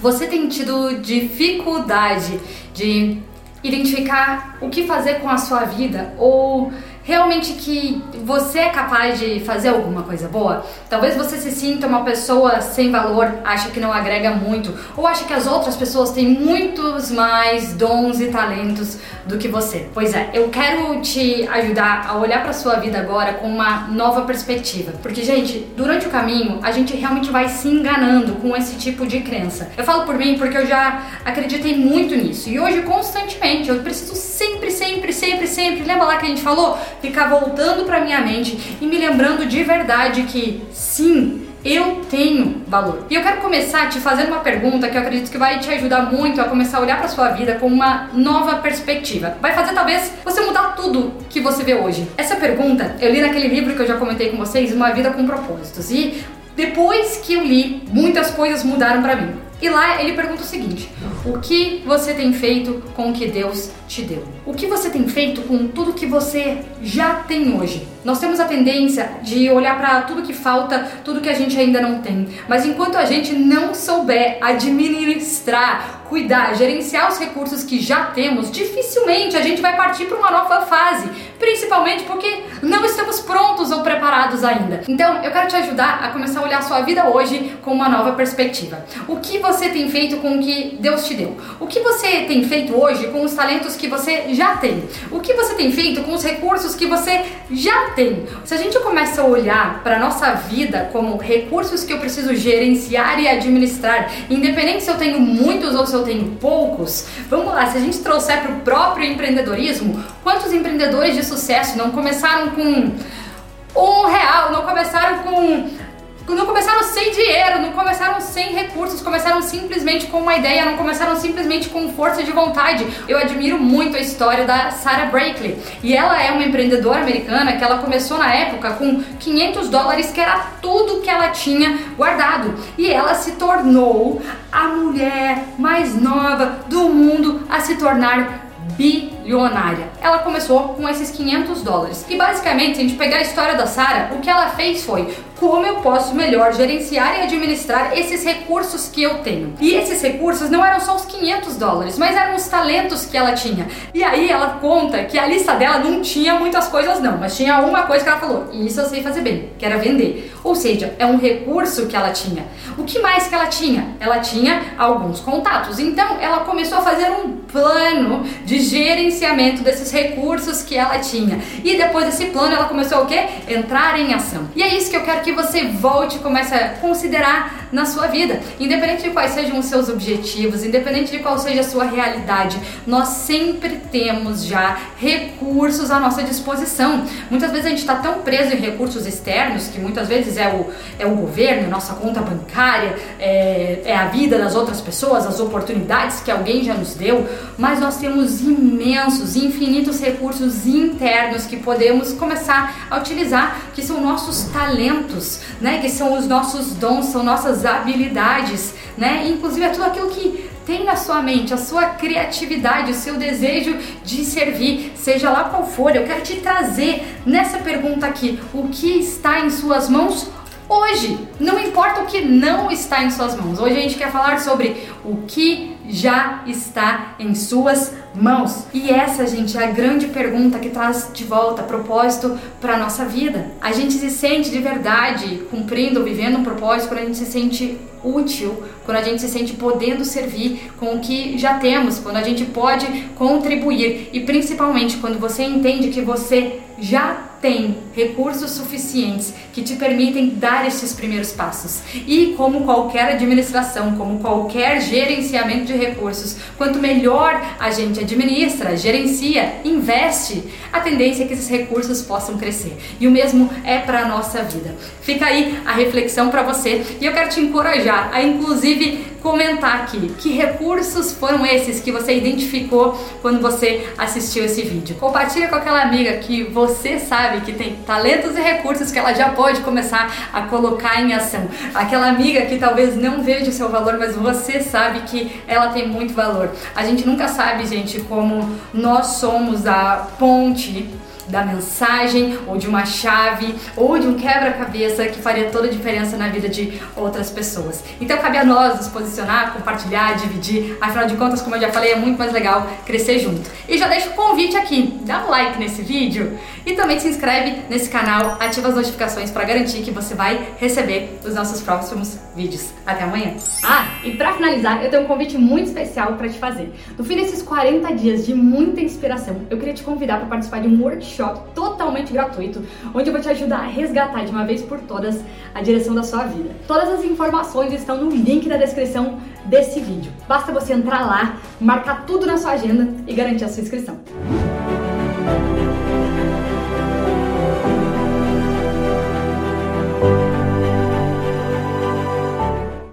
Você tem tido dificuldade de identificar o que fazer com a sua vida ou realmente que você é capaz de fazer alguma coisa boa? Talvez você se sinta uma pessoa sem valor, acha que não agrega muito, ou acha que as outras pessoas têm muitos mais dons e talentos do que você. Pois é, eu quero te ajudar a olhar para sua vida agora com uma nova perspectiva. Porque, gente, durante o caminho, a gente realmente vai se enganando com esse tipo de crença. Eu falo por mim porque eu já acreditei muito nisso. E hoje, constantemente, eu preciso sempre, sempre, sempre, sempre. Lembra lá que a gente falou? Ficar voltando para minha mente e me lembrando de verdade que sim, eu tenho valor. E eu quero começar te fazendo uma pergunta que eu acredito que vai te ajudar muito a começar a olhar para sua vida com uma nova perspectiva. Vai fazer talvez você mudar tudo que você vê hoje. Essa pergunta eu li naquele livro que eu já comentei com vocês, Uma Vida com Propósitos. E depois que eu li, muitas coisas mudaram para mim. E lá ele pergunta o seguinte: O que você tem feito com o que Deus te deu? O que você tem feito com tudo que você já tem hoje? Nós temos a tendência de olhar para tudo que falta, tudo que a gente ainda não tem. Mas enquanto a gente não souber administrar, cuidar, gerenciar os recursos que já temos, dificilmente a gente vai partir para uma nova fase, principalmente porque não estamos prontos ainda. Então, eu quero te ajudar a começar a olhar a sua vida hoje com uma nova perspectiva. O que você tem feito com o que Deus te deu? O que você tem feito hoje com os talentos que você já tem? O que você tem feito com os recursos que você já tem? Se a gente começa a olhar para nossa vida como recursos que eu preciso gerenciar e administrar, independente se eu tenho muitos ou se eu tenho poucos, vamos lá, se a gente trouxer para o próprio empreendedorismo, quantos empreendedores de sucesso não começaram com um começaram com não começaram sem dinheiro, não começaram sem recursos, começaram simplesmente com uma ideia, não começaram simplesmente com força de vontade. Eu admiro muito a história da Sarah Brakely. E ela é uma empreendedora americana que ela começou na época com 500 dólares, que era tudo que ela tinha guardado. E ela se tornou a mulher mais nova do mundo a se tornar bilionária. Ela começou com esses 500 dólares. E basicamente, se a gente pegar a história da Sara, o que ela fez foi como eu posso melhor gerenciar e administrar esses recursos que eu tenho. E esses recursos não eram só os 500 dólares, mas eram os talentos que ela tinha. E aí ela conta que a lista dela não tinha muitas coisas não, mas tinha uma coisa que ela falou, e isso eu sei fazer bem, que era vender. Ou seja, é um recurso que ela tinha. O que mais que ela tinha? Ela tinha alguns contatos. Então ela começou a fazer um plano de gerenciamento desses recursos que ela tinha. E depois desse plano ela começou o quê? Entrar em ação. E é isso que eu quero que que você volte e comece a considerar na sua vida. Independente de quais sejam os seus objetivos, independente de qual seja a sua realidade, nós sempre temos já recursos à nossa disposição. Muitas vezes a gente está tão preso em recursos externos, que muitas vezes é o, é o governo, nossa conta bancária, é, é a vida das outras pessoas, as oportunidades que alguém já nos deu, mas nós temos imensos, infinitos recursos internos que podemos começar a utilizar, que são nossos talentos né? Que são os nossos dons, são nossas habilidades, né? Inclusive é tudo aquilo que tem na sua mente, a sua criatividade, o seu desejo de servir, seja lá qual for. Eu quero te trazer nessa pergunta aqui: o que está em suas mãos hoje? Não importa o que não está em suas mãos. Hoje a gente quer falar sobre o que já está em suas mãos. E essa, gente, é a grande pergunta que traz de volta propósito para nossa vida. A gente se sente de verdade cumprindo, vivendo um propósito quando a gente se sente útil, quando a gente se sente podendo servir com o que já temos, quando a gente pode contribuir e principalmente quando você entende que você já tem recursos suficientes que te permitem dar esses primeiros passos. E como qualquer administração, como qualquer gerenciamento de recursos, quanto melhor a gente administra, gerencia, investe, a tendência é que esses recursos possam crescer. E o mesmo é para a nossa vida. Fica aí a reflexão para você e eu quero te encorajar a inclusive comentar aqui que recursos foram esses que você identificou quando você assistiu esse vídeo. Compartilha com aquela amiga que você sabe que tem talentos e recursos que ela já pode começar a colocar em ação. Aquela amiga que talvez não veja o seu valor, mas você sabe que ela tem muito valor. A gente nunca sabe, gente, como nós somos a ponte da mensagem, ou de uma chave, ou de um quebra-cabeça que faria toda a diferença na vida de outras pessoas. Então cabe a nós nos posicionar, compartilhar, dividir. Afinal de contas, como eu já falei, é muito mais legal crescer junto. E já deixo o convite aqui, dá um like nesse vídeo e também se inscreve nesse canal, ativa as notificações para garantir que você vai receber os nossos próximos vídeos. Até amanhã. Ah, e para finalizar, eu tenho um convite muito especial para te fazer. No fim desses 40 dias de muita inspiração, eu queria te convidar para participar de um workshop totalmente gratuito, onde eu vou te ajudar a resgatar de uma vez por todas a direção da sua vida. Todas as informações estão no link da descrição desse vídeo. Basta você entrar lá, marcar tudo na sua agenda e garantir a sua inscrição.